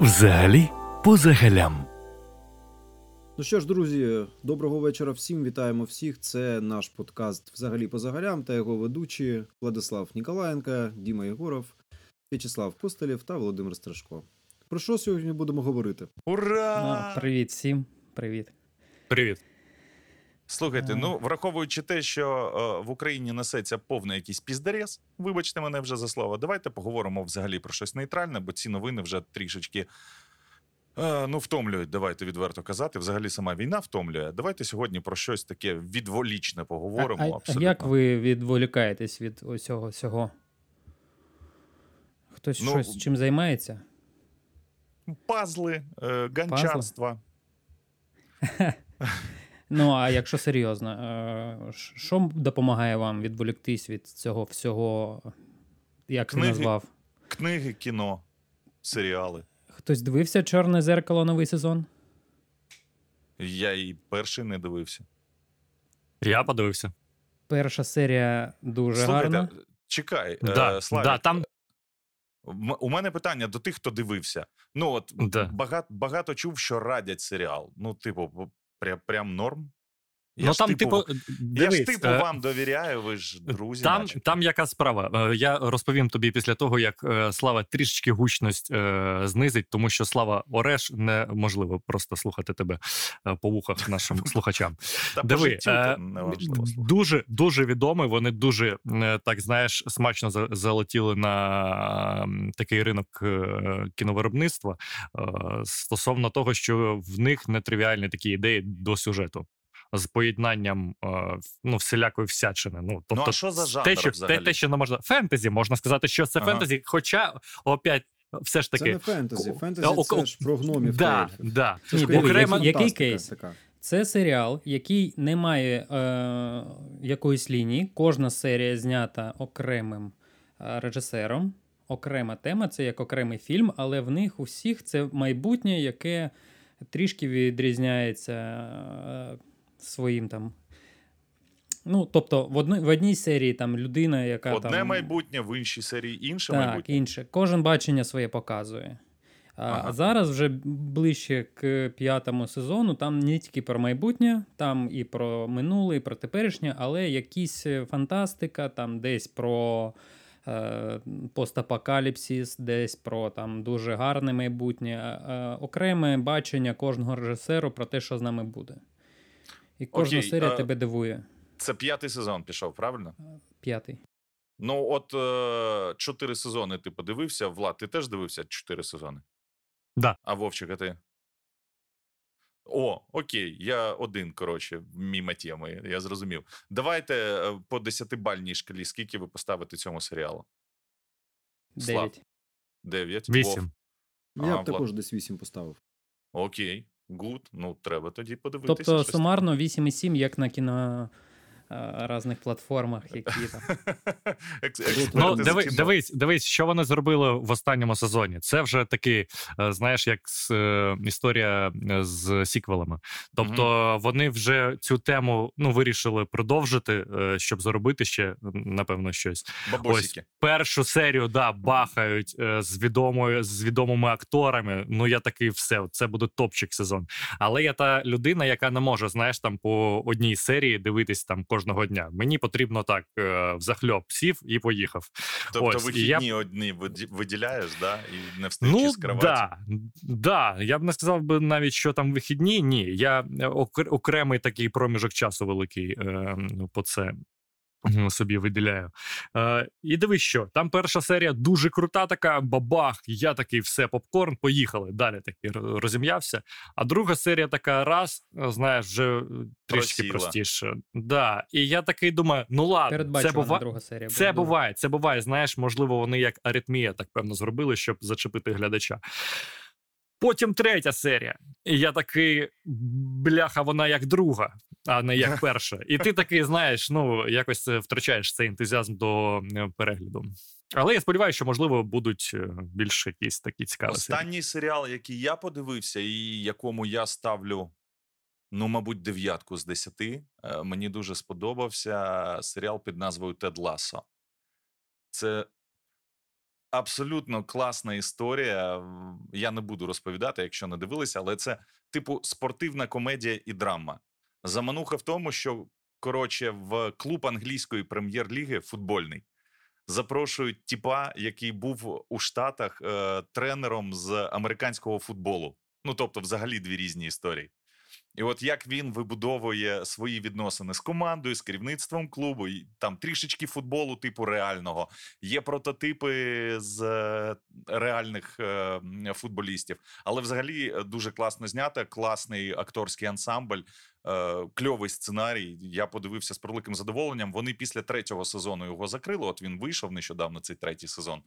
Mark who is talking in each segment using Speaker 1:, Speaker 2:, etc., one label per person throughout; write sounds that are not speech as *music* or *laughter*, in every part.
Speaker 1: Взагалі по загалям.
Speaker 2: Ну що ж, друзі, доброго вечора всім. Вітаємо всіх. Це наш подкаст взагалі по загалям та його ведучі Владислав Ніколаєнка, Діма Єгоров, В'ячеслав Костелєв та Володимир Страшко. Про що сьогодні будемо говорити?
Speaker 3: Ура!
Speaker 4: Ну, привіт всім, привіт.
Speaker 3: Привіт. Слухайте, ну враховуючи те, що е, в Україні несеться повний якийсь піздарез, вибачте мене вже за слово. Давайте поговоримо взагалі про щось нейтральне, бо ці новини вже трішечки е, ну, втомлюють, давайте відверто казати. Взагалі сама війна втомлює. Давайте сьогодні про щось таке відволічне поговоримо.
Speaker 4: а,
Speaker 3: абсолютно.
Speaker 4: як ви відволікаєтесь від усього всього? Хтось
Speaker 3: Ну,
Speaker 4: щось чим займається?
Speaker 3: Пазли, е, ганчарства. *laughs*
Speaker 4: Ну, а якщо серйозно, е, що допомагає вам відволіктись від цього всього, як ти
Speaker 3: Книги.
Speaker 4: назвав?
Speaker 3: Книги, кіно, серіали.
Speaker 4: Хтось дивився Чорне зеркало новий сезон?
Speaker 3: Я і перший не дивився.
Speaker 5: Я подивився.
Speaker 4: Перша серія дуже
Speaker 3: Слухайте,
Speaker 4: гарна.
Speaker 3: чекай,
Speaker 5: Да,
Speaker 3: е, Славік,
Speaker 5: да, там
Speaker 3: У мене питання до тих, хто дивився. Ну, от
Speaker 5: Да.
Speaker 3: багато, багато чув, що радять серіал. Ну, типу, прям, прям норм. Я
Speaker 5: ну
Speaker 3: ж,
Speaker 5: там, типу,
Speaker 3: я ж типу
Speaker 5: е,
Speaker 3: вам довіряю, ви ж друзі.
Speaker 5: Там,
Speaker 3: наче.
Speaker 5: там яка справа. Е, Я розповім тобі після того, як е, Слава трішечки гучність е, знизить, тому що Слава Ореш неможливо просто слухати тебе по вухах нашим *laughs* слухачам.
Speaker 3: Та
Speaker 5: Диви,
Speaker 3: життю
Speaker 5: е, дуже дуже відомий. Вони дуже так знаєш, смачно залетіли на такий ринок кіновиробництва стосовно того, що в них нетривіальні такі ідеї до сюжету. З поєднанням е, ну, всілякої всячини. Ну, тобто,
Speaker 3: а що за жанр
Speaker 5: те, що,
Speaker 3: взагалі?
Speaker 5: те, що не можна. Фентезі, можна сказати, що це
Speaker 3: Ага.
Speaker 5: фентезі, хоча опять. Все ж
Speaker 2: Це
Speaker 5: таки,
Speaker 2: не фентезі. Фентезі
Speaker 5: о-
Speaker 2: це ж про гномів.
Speaker 5: да, да.
Speaker 2: Це
Speaker 4: Ні,
Speaker 5: окрема-
Speaker 4: який кейс?
Speaker 2: така.
Speaker 4: Це серіал, який не має е, якоїсь лінії. Кожна серія знята окремим е, режисером. Окрема тема, це як окремий фільм, але в них у всіх це майбутнє, яке трішки відрізняється е, своїм там. Ну, тобто, в, одно, в одній серії там людина, яка
Speaker 3: Одне
Speaker 4: там.
Speaker 3: майбутнє, в іншій серії інше
Speaker 4: Так,
Speaker 3: майбутнє.
Speaker 4: інше. Кожен бачення своє показує. А,
Speaker 3: Ага.
Speaker 4: а зараз вже ближче к п'ятому сезону, там не тільки про майбутнє, там і про минуле, і про теперішнє, але якісь е, фантастика, там десь про е, постапокаліпсис, десь про там дуже гарне майбутнє, е, окреме бачення кожного режисеру про те, що з нами буде. І кожна
Speaker 3: Окей,
Speaker 4: серія
Speaker 3: а-
Speaker 4: тебе дивує.
Speaker 3: Це п'ятий сезон пішов, правильно?
Speaker 4: П'ятий.
Speaker 3: Ну, от е, чотири сезони ти подивився. Влад, ти теж дивився чотири сезони?
Speaker 5: Да.
Speaker 3: А Вовчик, а ти? О, окей, я один, коротше, мімо теми, я зрозумів. Давайте е, по десятибальній шкалі, скільки ви поставите цьому серіалу? Слав.
Speaker 4: Дев'ять.
Speaker 3: Дев'ять?
Speaker 5: Вісім.
Speaker 2: Я б
Speaker 3: Влад.
Speaker 2: також десь 8 поставив.
Speaker 3: Окей, good. Ну, треба тоді подивитися.
Speaker 4: Тобто
Speaker 3: щось
Speaker 4: сумарно 8,7, як на кіно різних платформах, які там. *laughs*
Speaker 2: Ну,
Speaker 3: експерти з
Speaker 5: TV,
Speaker 3: кіно.
Speaker 5: дивись, дивись, що вони зробили в останньому сезоні. Це вже такий, е, знаєш, як з, е, історія е, з сіквелами. Тобто вони вже цю тему ну, вирішили продовжити, е, щоб заробити ще, напевно, щось.
Speaker 3: Бабосики.
Speaker 5: Першу серію да, бахають е, з відомою з відомими акторами. Ну я такий все. Це буде топчик сезон. Але я та людина, яка не може, знаєш, там по одній серії дивитись там кожного дня. Мені потрібно так е, взахльоп сів і поїхав.
Speaker 3: Тобто
Speaker 5: ось,
Speaker 3: вихідні
Speaker 5: я-
Speaker 3: одні виділяєш, да? і не встаючи
Speaker 5: Ну
Speaker 3: з кроваті.
Speaker 5: да, да. Я б не сказав би навіть, що там вихідні. Ні, я е, окремий такий проміжок часу великий е, по це. *laughs* Собі виділяю. Е, і дивись, що там перша серія дуже крута, така бабах. Я такий все, попкорн, поїхали. Далі такий розім'явся. А друга серія така раз, знаєш, вже е, трішки
Speaker 3: Просіла.
Speaker 5: простіше. Да. І я такий думаю: ну ладно, це бува...
Speaker 4: друга серія.
Speaker 5: Це
Speaker 4: буде.
Speaker 5: буває, це буває. Знаєш, можливо, вони як аритмія так певно зробили, щоб зачепити глядача. Потім третя серія. І я такий, бляха, вона як друга, а не як перша. І ти такий, знаєш, ну якось е, втрачаєш цей ентузіазм до е, перегляду. Але я сподіваюся, що можливо будуть е, більш якісь такі цікаві. серії.
Speaker 3: Останній серіал, який я подивився, і якому я ставлю, ну, мабуть, дев'ятку з десяти. Мені дуже сподобався серіал під назвою Тед Лассо. Це абсолютно класна історія. Я не буду розповідати, якщо не дивилися, але це типу спортивна комедія і драма. Замануха в тому, що коротше в клуб англійської прем'єр-ліги футбольний запрошують тіпа, який був у Штатах е, тренером з американського футболу. Ну тобто, взагалі дві різні історії. І от як він вибудовує свої відносини з командою, з керівництвом клубу, і там трішечки футболу, типу реального, є прототипи з е, реальних е, футболістів. Але взагалі е, дуже класно знято, класний акторський ансамбль, кльовий сценарій. Я подивився з превеликим задоволенням. Вони після третього сезону його закрили. От він вийшов нещодавно, цей третій сезон.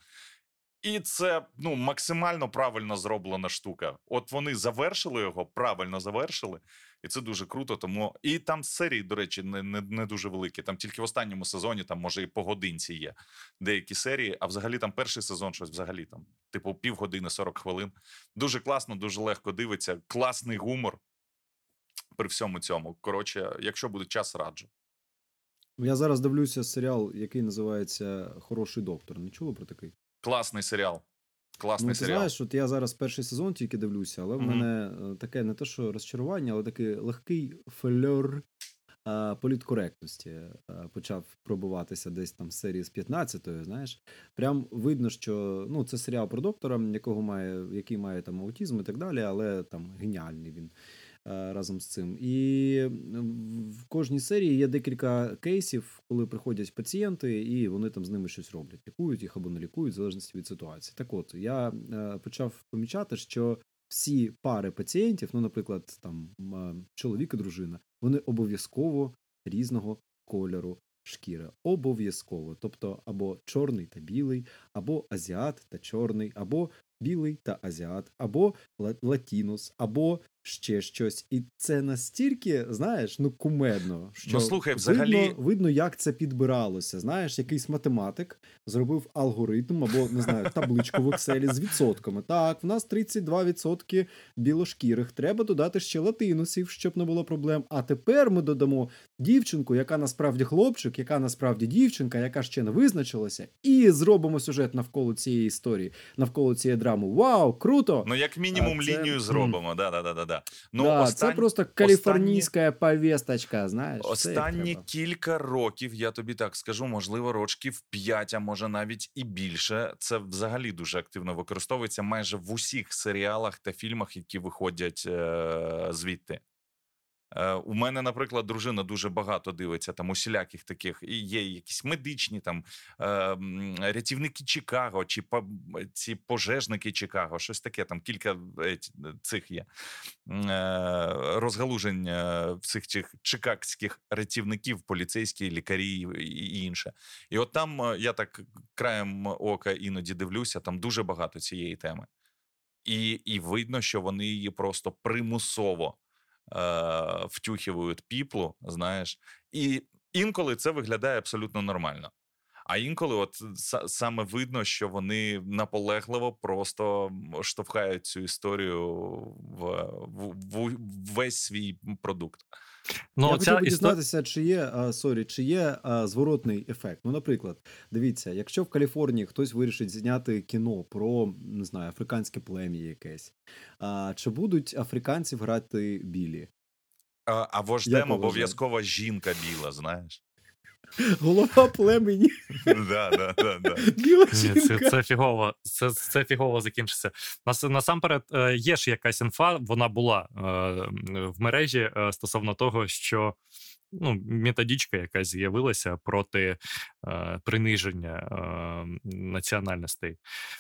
Speaker 3: І це ну максимально правильно зроблена штука. От вони завершили його, правильно завершили, і це дуже круто. Тому і там серії, до речі, не не, не дуже великі. Там тільки в останньому сезоні, там може і по годинці є деякі серії. А взагалі там перший сезон, щось взагалі там, типу, півгодини, 40 хвилин. Дуже класно, дуже легко дивиться. Класний гумор при всьому цьому. Коротше, якщо буде час, раджу.
Speaker 2: Я зараз дивлюся серіал, який називається Хороший доктор. Не чули про такий?
Speaker 3: Класний серіал. Класний
Speaker 2: ну, ти
Speaker 3: серіал.
Speaker 2: знаєш, от я зараз перший сезон тільки дивлюся, але в мене е, таке не те, що розчарування, але такий легкий фльор а, політкоректності а, почав пробуватися десь там з серії з 15-ї, знаєш. Прям видно, що ну, це серіал про доктора, якого має, який має там аутизм і так далі, але там геніальний він е, разом з цим. І в кожній серії є декілька кейсів, коли приходять пацієнти, і вони там з ними щось роблять. Лікують їх або не лікують, в залежності від ситуації. Так от, я е, почав помічати, що всі пари пацієнтів, ну, наприклад, там е, чоловік і дружина, вони обов'язково різного кольору шкіри. Обов'язково. Тобто або чорний та білий, або азіат та чорний, або білий та азіат, або ла- латінос, або ще щось. І це настільки, знаєш, ну кумедно, що
Speaker 3: Ну, слухай, взагалі-
Speaker 2: видно, видно, як це підбиралося. Знаєш, якийсь математик зробив алгоритм або не знаю, табличку в Excel з відсотками. Так, в нас 32% білошкірих. Треба додати ще латинусів, щоб не було проблем. А тепер ми додамо дівчинку, яка насправді хлопчик, яка насправді дівчинка, яка ще не визначилася, і зробимо сюжет навколо цієї історії, навколо цієї драми. Вау, круто!
Speaker 3: Ну, як мінімум,
Speaker 2: А, це-
Speaker 3: лінію зробимо. Да, да, да, да, да. Ну,
Speaker 2: да,
Speaker 3: остань...
Speaker 2: Це просто каліфорнійська повісточка, знаєш.
Speaker 3: Останні
Speaker 2: треба.
Speaker 3: кілька років, я тобі так скажу, можливо, рочків 5, а може навіть і більше. Це взагалі дуже активно використовується майже в усіх серіалах та фільмах, які виходять е- звідти. Е, у мене, наприклад, дружина дуже багато дивиться там усіляких таких, і є якісь медичні там е, рятівники Чикаго, чи ці пожежники Чикаго, щось таке. Там кілька е, цих є розгалужень всіх цих чикагських рятівників, поліцейські, лікарі і- інше. І от там я так краєм ока іноді дивлюся, там дуже багато цієї теми. І, і видно, що вони її просто примусово е, втюхивають піплу, знаєш, і інколи це виглядає абсолютно нормально. А інколи, от са- саме видно, що вони наполегливо просто штовхають цю історію в, в, в весь свій продукт.
Speaker 5: Ну,
Speaker 2: я
Speaker 5: ця
Speaker 2: хотів би дізнатися, чи є а, sorry, чи є а, зворотний ефект. Ну, наприклад, дивіться, якщо в Каліфорнії хтось вирішить зняти кіно про не знаю, африканське плем'я якесь, а, чи будуть африканців грати білі?
Speaker 3: А, а вождем обов'язково жінка біла, знаєш?
Speaker 2: Голова племені,
Speaker 3: Да, да, да, да.
Speaker 2: біла жінка.
Speaker 5: це, це фігово. Це, це фігово закінчиться. Нас, насамперед, е, є ж якась інфа, вона була е, в мережі е, стосовно того, що ну, методичка якась з'явилася проти е, приниження е, національностей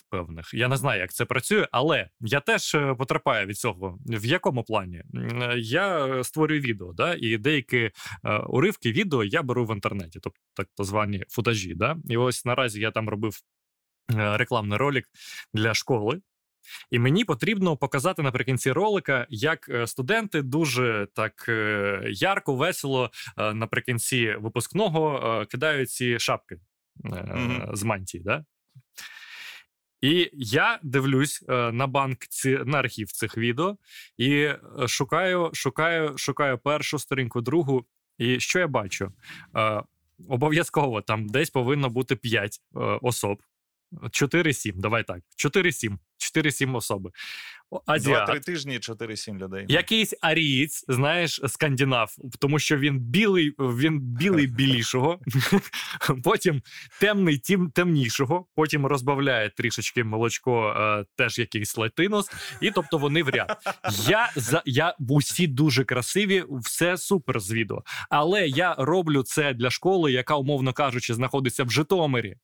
Speaker 5: певних. Я не знаю, як це працює, але я теж е, потерпаю від цього. В якому плані? Е, Я е, створюю відео, да, і деякі е, уривки відео я беру в інтернеті, тобто так звані футажі. Да? І ось наразі я там робив рекламний ролик для школи. І мені потрібно показати наприкінці ролика, як е, студенти дуже так е, ярко, весело е, наприкінці випускного кидають ці шапки
Speaker 3: Мгм.
Speaker 5: з мантії. Да? І я дивлюсь на банк ці, на архів цих відео і шукаю, шукаю, шукаю першу сторінку, другу. І що я бачу? Обов'язково там десь повинно бути 5 е, особ. 4-7, давай так. 4-7. 4-7 особи. Азіат.
Speaker 3: Два-три тижні, 4-7 людей.
Speaker 5: Якийсь арієць, знаєш, скандинав, тому що він білий, він білий *laughs* білішого, *laughs* потім темний тім темнішого, потім розбавляє трішечки молочко, е, теж якийсь латинос, і тобто вони в ряд. Я за я усі дуже красиві, все супер з відео. Але я роблю це для школи, яка, умовно кажучи, знаходиться в Житомирі.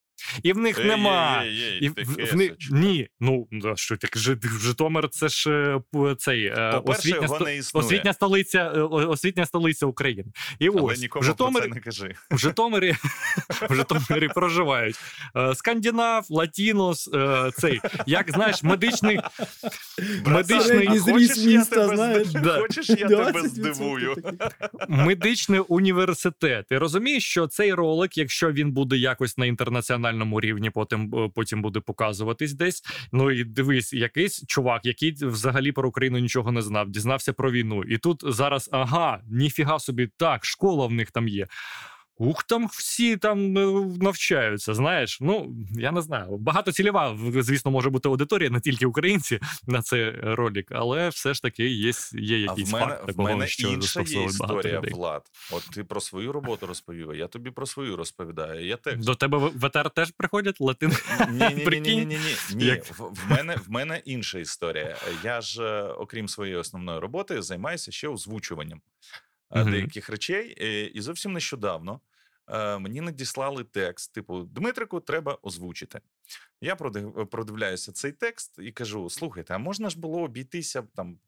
Speaker 5: І в них
Speaker 3: Ей,
Speaker 5: нема.
Speaker 3: ей, ей,
Speaker 5: І
Speaker 3: ти
Speaker 5: в, в, них- ні, ну що так Житомир, це ж е, цей е, освітня, освітня столиця, е, освітня столиця України. І
Speaker 3: Але
Speaker 5: ось в
Speaker 3: нікому про це
Speaker 5: Житомирі,
Speaker 3: не кажи.
Speaker 5: в Житомирі, в Житомирі проживають скандинав, латінос, цей, як знаєш, медичний медичний. *laughs*
Speaker 3: Хочеш, я тебе здивую.
Speaker 5: медичний університет. Ти розумієш, що цей ролик, якщо він буде якось на інтернаціональному рівні, потім е, потім буде показуватись десь. Ну і дивись, якийсь чувак, який взагалі про Україну нічого не знав, дізнався про війну. І тут зараз ага, ніфіга собі, так, школа в них там є. Ух, там всі там е, навчаються. Знаєш, ну я не знаю. Багатоцільова, в- звісно, може бути аудиторія, не тільки українці *laughs* на цей ролик, але все ж таки є, є
Speaker 3: А
Speaker 5: якийсь
Speaker 3: в мене,
Speaker 5: факт
Speaker 3: в мене
Speaker 5: що
Speaker 3: інша є історія,
Speaker 5: людей.
Speaker 3: Влад. От ти про свою роботу розповів, а я тобі про свою розповідаю. Я теж
Speaker 5: До тебе в ВТР теж приходять латин.
Speaker 3: Ні, ні, ні, ні, ні, ні,
Speaker 5: як-
Speaker 3: В, в мене в мене інша історія. Я ж, е, окрім своєї основної роботи, займаюся ще озвучуванням
Speaker 5: Мгм.
Speaker 3: деяких речей. Е, І зовсім нещодавно е, мені надіслали текст: типу, Дмитрику, треба озвучити. Я продивляюся цей текст і кажу: слухайте, а можна ж було обійтися там.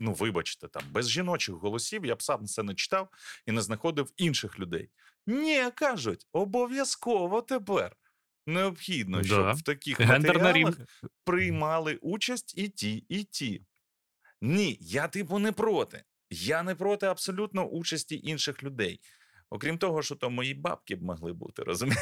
Speaker 3: Ну, вибачте, там без жіночих голосів я б сам це не читав і не знаходив інших людей. Ні, кажуть, обов'язково тепер. Необхідно, щоб
Speaker 5: Да.
Speaker 3: в таких матеріалах
Speaker 5: рівня.
Speaker 3: приймали участь і ті, і ті. Ні, я типу не проти. Я не проти абсолютно участі інших людей. Окрім того, що то мої бабки б могли бути, розумієш?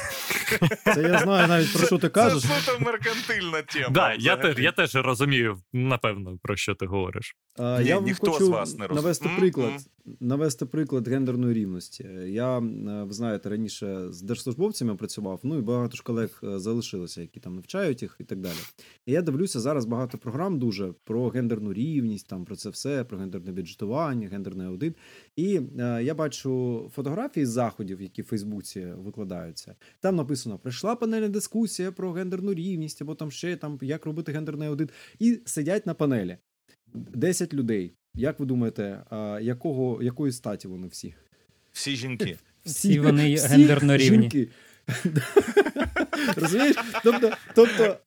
Speaker 2: Це я знаю навіть про що ти кажеш.
Speaker 3: Це суто меркантильна тема.
Speaker 5: Да, я, теж, я теж розумію, напевно, про що ти говориш.
Speaker 2: А,
Speaker 3: Ні,
Speaker 2: я вам хочу
Speaker 3: з вас не роз-
Speaker 2: навести приклад. Навести приклад гендерної рівності. Я, е, ви знаєте, раніше з держслужбовцями працював, ну і багато ж колег е, залишилося, які там навчають їх і так далі. І я дивлюся зараз багато програм дуже про гендерну рівність, там про це все, про гендерне бюджетування, гендерний аудит. І е, я бачу фотографії з заходів, які в Фейсбуці викладаються. Там написано: прийшла панельна дискусія про гендерну рівність, або там ще там як робити гендерний аудит. І сидять на панелі. 10 людей. Як ви думаєте, якого, якої статі вони всі?
Speaker 3: Всі жінки.
Speaker 4: Всі вони гендерно рівні.
Speaker 2: жінки. *laughs* Розумієш? Тобто, тобто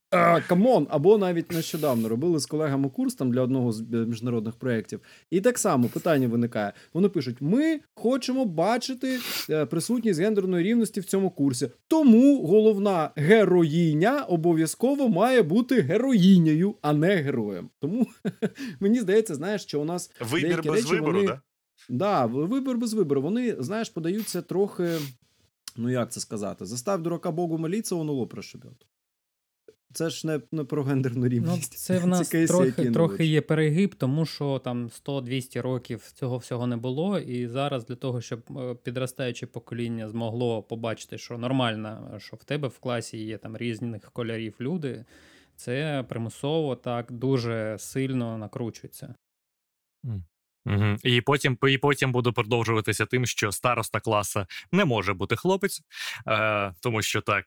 Speaker 2: come on, або навіть нещодавно робили з колегами курс там для одного з е, міжнародних проєктів. І так само питання виникає. Вони пишуть: ми хочемо бачити е, присутність гендерної рівності в цьому курсі. Тому головна героїня обов'язково має бути героїнею, а не героєм. Тому *laughs* мені здається, знаєш, що у нас
Speaker 3: Вибір без
Speaker 2: речі,
Speaker 3: вибору,
Speaker 2: вони-
Speaker 3: да?
Speaker 2: Да, вибір без вибору. Вони, знаєш, подаються трохи. Ну як це сказати? Застав дурака Богу моліться, он лоб прошибет. Це ж не, не про гендерну
Speaker 4: Ну,
Speaker 2: рівність.
Speaker 4: це в нас
Speaker 2: кейси,
Speaker 4: трохи, трохи є перегиб, тому що там 100-200 років цього всього не було. І зараз для того, щоб е, підростаюче покоління змогло побачити, що нормально, що в тебе в класі є там різних кольорів люди, це примусово так дуже сильно накручується.
Speaker 5: Угу. І потім і потім буду продовжуватися тим, що староста класа не може бути хлопець, е, тому що так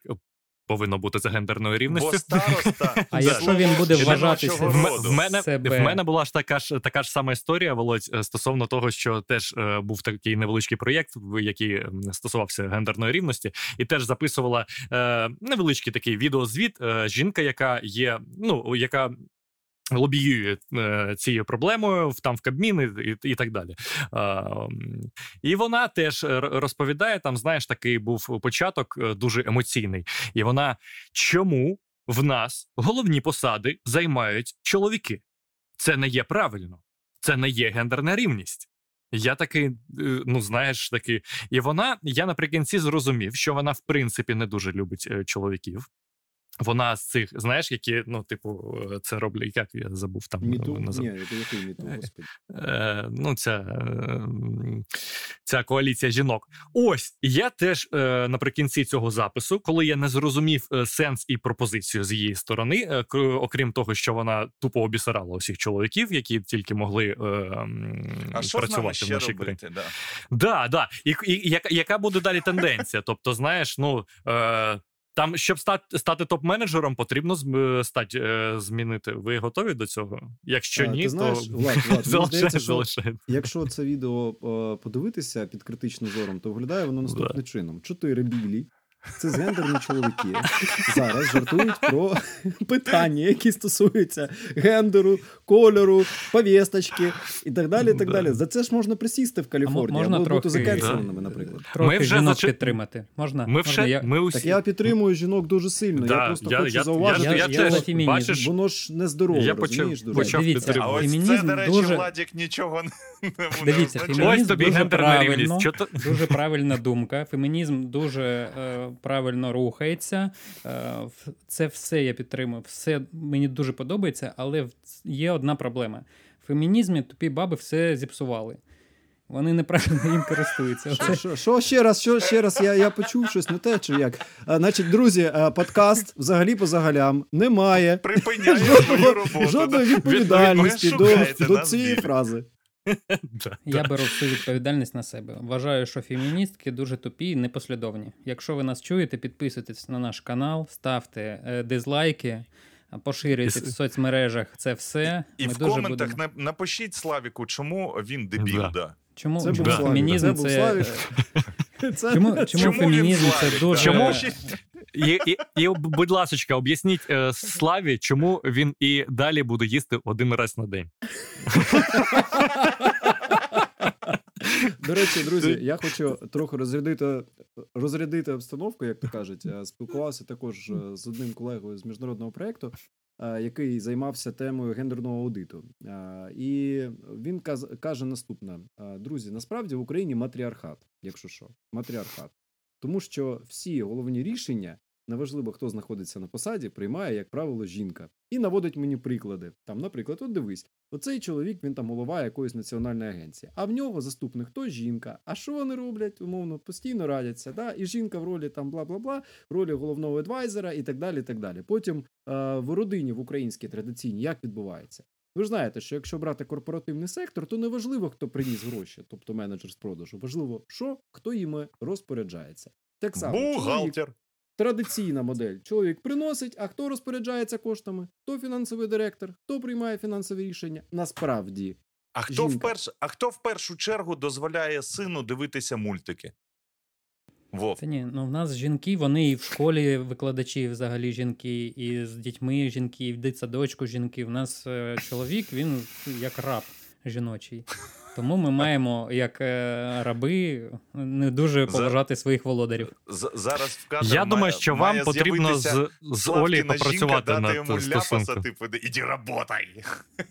Speaker 5: повинно бути за гендерною рівністю.
Speaker 3: Бо староста. *laughs*
Speaker 4: А якщо він буде вважатися
Speaker 5: В, мене, в мене була ж така ж така ж сама історія, Володь, е, стосовно того, що теж е, був такий невеличкий проєкт, в- який стосувався гендерної рівності, і теж записувала е, невеличкий такий відеозвіт. Е, жінка, яка є, ну яка. Лобіює е, цією проблемою там в Кабмін і, і, так далі. Е, м, і вона теж розповідає: там, знаєш, такий був початок е, дуже емоційний. І вона чому в нас головні посади займають чоловіки? Це не є правильно, це не є гендерна рівність. Я такий, е, ну знаєш, такий. І вона, я наприкінці зрозумів, що вона в принципі не дуже любить е, чоловіків. Вона з цих, знаєш, які, ну, типу, е, це роблять, як я забув там.
Speaker 2: Міту?
Speaker 5: е,
Speaker 2: Ні, це який міту, господи.
Speaker 5: Е, ну, ця, е, ця коаліція жінок. Ось я теж е, наприкінці цього запису, коли я не зрозумів е, сенс і пропозицію з її сторони, е, окрім того, що вона тупо обісирала усіх чоловіків, які тільки могли е,
Speaker 3: А що
Speaker 5: працювати в нашій країні.
Speaker 3: Да.
Speaker 5: Да, да. І, і яка, яка буде далі тенденція? Тобто, знаєш, ну. Е, там, щоб стати, стати топ-менеджером, потрібно зм- стати, е, змінити. Ви готові до цього? Якщо
Speaker 2: А,
Speaker 5: ні,
Speaker 2: ти знаєш,
Speaker 5: то *laughs*
Speaker 2: Влад, Влад,
Speaker 5: залишається,
Speaker 2: залишається. що. Якщо це відео е, подивитися під критичним зором, то виглядає воно наступним чином: чотири білі цисгендерні чоловіки зараз жартують про питання, які стосуються гендеру, кольору, повісточки і так далі. і так далі. За це ж можна присісти в Каліфорнії
Speaker 4: можна
Speaker 2: або бути
Speaker 4: трохи-
Speaker 2: закенселеними,
Speaker 5: Да.
Speaker 2: наприклад.
Speaker 4: Трохи
Speaker 5: Ми вже
Speaker 4: жінок
Speaker 5: зачи-
Speaker 4: підтримати. Можна?
Speaker 5: Ми вже
Speaker 4: я...
Speaker 5: ми усі.
Speaker 2: Так я підтримую жінок дуже сильно. я просто
Speaker 5: я-
Speaker 2: хочу
Speaker 5: я-
Speaker 2: зауважити,
Speaker 5: я-
Speaker 4: я,
Speaker 5: я
Speaker 2: що
Speaker 4: я за фемінізм.
Speaker 5: бачиш,
Speaker 2: воно ж нездорово,
Speaker 5: Я
Speaker 2: розумієш,
Speaker 5: почав
Speaker 4: Дивіться,
Speaker 3: А ось це, до речі,
Speaker 4: дуже-
Speaker 3: Владік нічого не
Speaker 4: Дивіться, фемінізм
Speaker 5: Ось тобі
Speaker 4: дуже правильно. Дуже правильна думка. Фемінізм дуже е, правильно рухається. Е, це все я підтримую. Все мені дуже подобається, але є одна проблема. В фемінізмі тупі баби все зіпсували. Вони неправильно їм користуються.
Speaker 2: Що, що, що ще раз, що ще раз? Я, я почув щось не те, чи як. А, значить, друзі, а, подкаст взагалі по загалям немає
Speaker 3: Припиняє свою
Speaker 2: жодного,
Speaker 3: роботу.
Speaker 2: жодної
Speaker 3: да.
Speaker 2: відповідальності
Speaker 3: Ви
Speaker 2: до, до цієї фрази. *laughs*
Speaker 4: Я беру всю відповідальність на себе. Вважаю, що феміністки дуже тупі і непослідовні. Якщо ви нас чуєте, підписуйтесь на наш канал, ставте е, дизлайки, поширюйте в соцмережах це все.
Speaker 3: І
Speaker 4: Ми
Speaker 3: в
Speaker 4: дуже
Speaker 3: коментах
Speaker 4: будемо...
Speaker 3: напишіть Славіку, чому він дебіл.
Speaker 5: Да.
Speaker 3: Да.
Speaker 4: Чому,
Speaker 2: Це був
Speaker 4: чому фемінізм
Speaker 2: це
Speaker 4: це... *laughs*
Speaker 2: Це,
Speaker 4: Чому, чому
Speaker 3: Чому
Speaker 4: фемінізм це дуже...
Speaker 5: Чому? І, і, і, будь ласка, об'ясніть е, Славі, чому він і далі буде їсти один раз на день.
Speaker 2: До речі, друзі, я хочу трохи розрядити, розрядити обстановку, як то кажуть. Я Спілкувався також е, з одним колегою з міжнародного проєкту, е, який займався темою гендерного аудиту. Е, І він каже наступне: Е, друзі, насправді в Україні матріархат, якщо що, матріархат. Тому що всі головні рішення, неважливо, хто знаходиться на посаді, приймає, як правило, жінка. І наводить мені приклади. Там, наприклад, от дивись, оцей чоловік, він там голова якоїсь національної агенції, а в нього заступник то жінка. А що вони роблять? Умовно, постійно радяться. Да? І жінка в ролі там бла-бла-бла, в ролі головного адвайзера і так далі. і так далі. Потім е, в родині в українській традиційній як відбувається? Ви ж знаєте, що якщо брати корпоративний сектор, то не важливо, хто приніс гроші, тобто менеджер з продажу. Важливо, що хто їми розпоряджається. Так само
Speaker 3: Бухгалтер.
Speaker 2: Традиційна модель. Чоловік приносить, а хто розпоряджається коштами? Хто фінансовий директор? Хто приймає фінансові рішення? Насправді.
Speaker 3: А хто,
Speaker 2: Жінка.
Speaker 3: вперше, а хто в першу чергу дозволяє сину дивитися мультики? Вов.
Speaker 4: Це ні, ну в нас жінки, вони і в школі викладачі взагалі жінки, і з дітьми жінки, і в дитсадочку жінки. В нас е, чоловік, він як раб жіночий. Тому ми маємо, як е, раби, не дуже
Speaker 3: За-
Speaker 4: поважати своїх володарів.
Speaker 3: З- зараз в кадр
Speaker 5: Я думаю, що
Speaker 3: має
Speaker 5: вам потрібно з, з Олі попрацювати над
Speaker 3: йому ляпаса, типу, іди работай.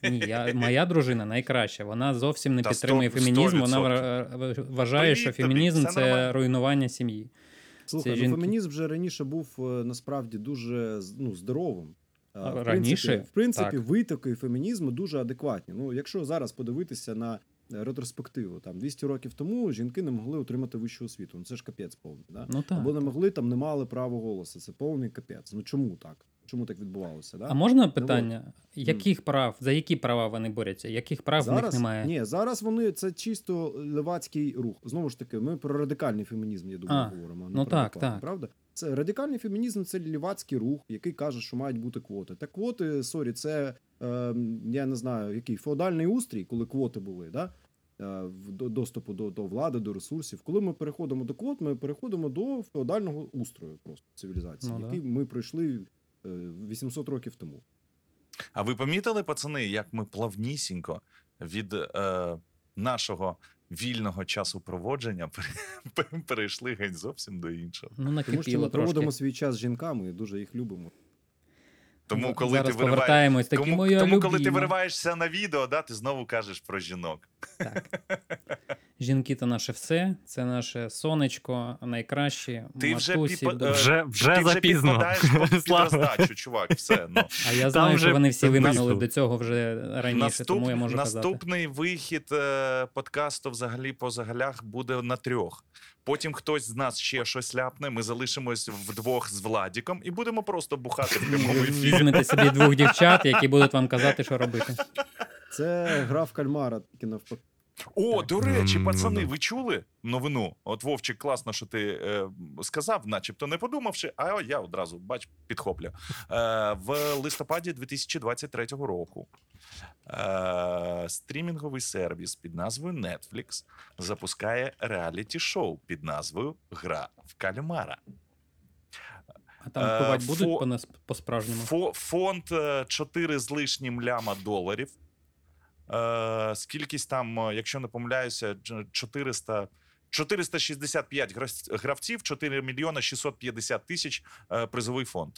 Speaker 4: Ні, я, моя дружина найкраща. Вона зовсім не
Speaker 3: Та
Speaker 4: підтримує фемінізм. Вона
Speaker 3: 100%.
Speaker 4: вра- вважає, що фемінізм це руйнування сім'ї.
Speaker 2: Слухай, ну, фемінізм вже раніше був е, насправді дуже ну, здоровим. А, в
Speaker 4: раніше?
Speaker 2: принципі, в принципі
Speaker 4: Так.
Speaker 2: витоки фемінізму дуже адекватні. Ну, якщо зараз подивитися на е, ретроспективу, там 200 років тому жінки не могли отримати вищу освіту. Ну це ж капець повний. Да?
Speaker 4: Ну так.
Speaker 2: Або не могли там, не мали права голосу. Це повний капець. Ну чому так? Чому так відбувалося? Да?
Speaker 4: А можна питання? Яких прав, за які права вони борються? Яких прав в них
Speaker 2: зараз,
Speaker 4: немає?
Speaker 2: Ні, зараз вони це чисто левацький рух. Знову ж таки, ми про радикальний фемінізм, я думаю,
Speaker 4: А,
Speaker 2: говоримо.
Speaker 4: ну так, так.
Speaker 2: правда? Це радикальний фемінізм це лівацький рух, який каже, що мають бути квоти. Та квоти, sorry, це е, я не знаю, який феодальний устрій, коли квоти були, да? е, до- доступу до, до влади, до ресурсів. Коли ми переходимо до квот, ми переходимо до феодального устрою просто цивілізації,
Speaker 4: Ну да.
Speaker 2: який ми пройшли 800 років тому.
Speaker 3: А ви помітили, пацани, як ми плавнісінько від е, нашого вільного часу проводження *laughs* перейшли геть зовсім до іншого.
Speaker 4: Ну,
Speaker 2: Тому що
Speaker 4: накипіло
Speaker 2: ми проводимо свій час з жінками і дуже їх любимо.
Speaker 3: Тому, коли
Speaker 4: Зараз
Speaker 3: ти
Speaker 4: повертаємось, такі
Speaker 3: тому,
Speaker 4: моя
Speaker 3: тому коли ти
Speaker 4: любіма.
Speaker 3: вириваєшся на відео, да, ти знову кажеш про жінок.
Speaker 4: Так. Жінки то наше все, це наше сонечко, найкращі.
Speaker 3: Ти вже
Speaker 4: матусі, до-
Speaker 3: е,
Speaker 5: Вже, вже
Speaker 3: Ти вже
Speaker 5: запізно.
Speaker 3: підпадаєш під- *laughs* під
Speaker 5: Слава.
Speaker 3: роздачу, чувак. Все. Ну.
Speaker 4: А я знаю,
Speaker 5: вже
Speaker 4: що вони всі виминули
Speaker 5: наступ.
Speaker 4: до цього вже раніше,
Speaker 3: Наступ-
Speaker 4: тому я можу казати.
Speaker 3: наступний вихід е, подкасту взагалі по загалях буде на трьох. Потім хтось з нас ще щось ляпне. Ми залишимось вдвох з Владіком і будемо просто бухати в прямому ефірі.
Speaker 4: Візьмете собі двох дівчат, які будуть вам казати, що робити.
Speaker 2: Це гра в кальмара, тільки навпаки.
Speaker 3: О, до речі, пацани, ви чули новину? От Вовчик, класно, що ти е, сказав, начебто не подумавши, а я одразу бач, підхоплю. Е, в листопаді 2023 року е, стрімінговий сервіс під назвою Netflix запускає реаліті-шоу під назвою Гра в кальмара.
Speaker 4: А там
Speaker 3: Е,
Speaker 4: впливати будуть
Speaker 3: фо-
Speaker 4: по нас по-справжньому.
Speaker 3: Фо- фонд е, 4 з лишнім ляма доларів. Е, скількись там, е, якщо не помиляюся, дж- 400, 465 гра- гравців, 4 мільйона 650 тисяч е, призовий фонд.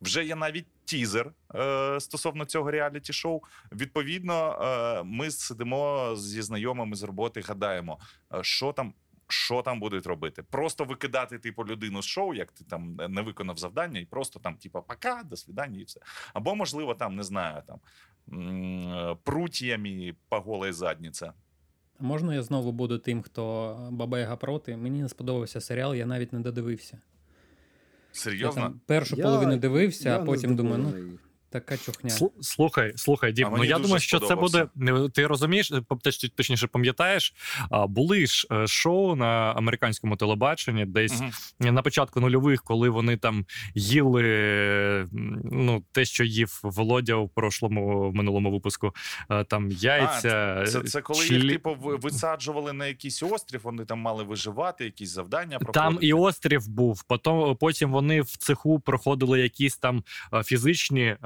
Speaker 3: Вже є навіть тізер е, стосовно цього реаліті-шоу. Відповідно, е, ми сидимо зі знайомими з роботи, гадаємо, е, що там. Що там будуть робити? Просто викидати типу людину з шоу, як ти там не виконав завдання, і просто там, типу, пока, до свидання, і все. Або, можливо, там не знаю, там прутьями по голій задніці.
Speaker 4: Можна я знову буду тим, хто бабайга проти? Мені не сподобався серіал, я навіть не додивився. Я
Speaker 3: Серйозно?
Speaker 4: там першу
Speaker 2: Я-
Speaker 4: половину дивився,
Speaker 2: Я
Speaker 4: а потім думаю, ну. Така чухня.
Speaker 5: Слухай, слухай, Дім, ну я думаю, що це буде. Ти розумієш, е, точніше пам'ятаєш, а, були ж е, шоу на американському телебаченні, десь
Speaker 3: Мгм.
Speaker 5: на початку нульових, коли вони там їли ну, те, що їв Володя в прошлому в минулому випуску. е, Там яйця.
Speaker 3: Це, це коли
Speaker 5: чилі-
Speaker 3: їх типу висаджували на якийсь острів, вони там мали виживати, якісь завдання
Speaker 5: Там і острів був. Потім, потім вони в цеху проходили якісь там е, фізичні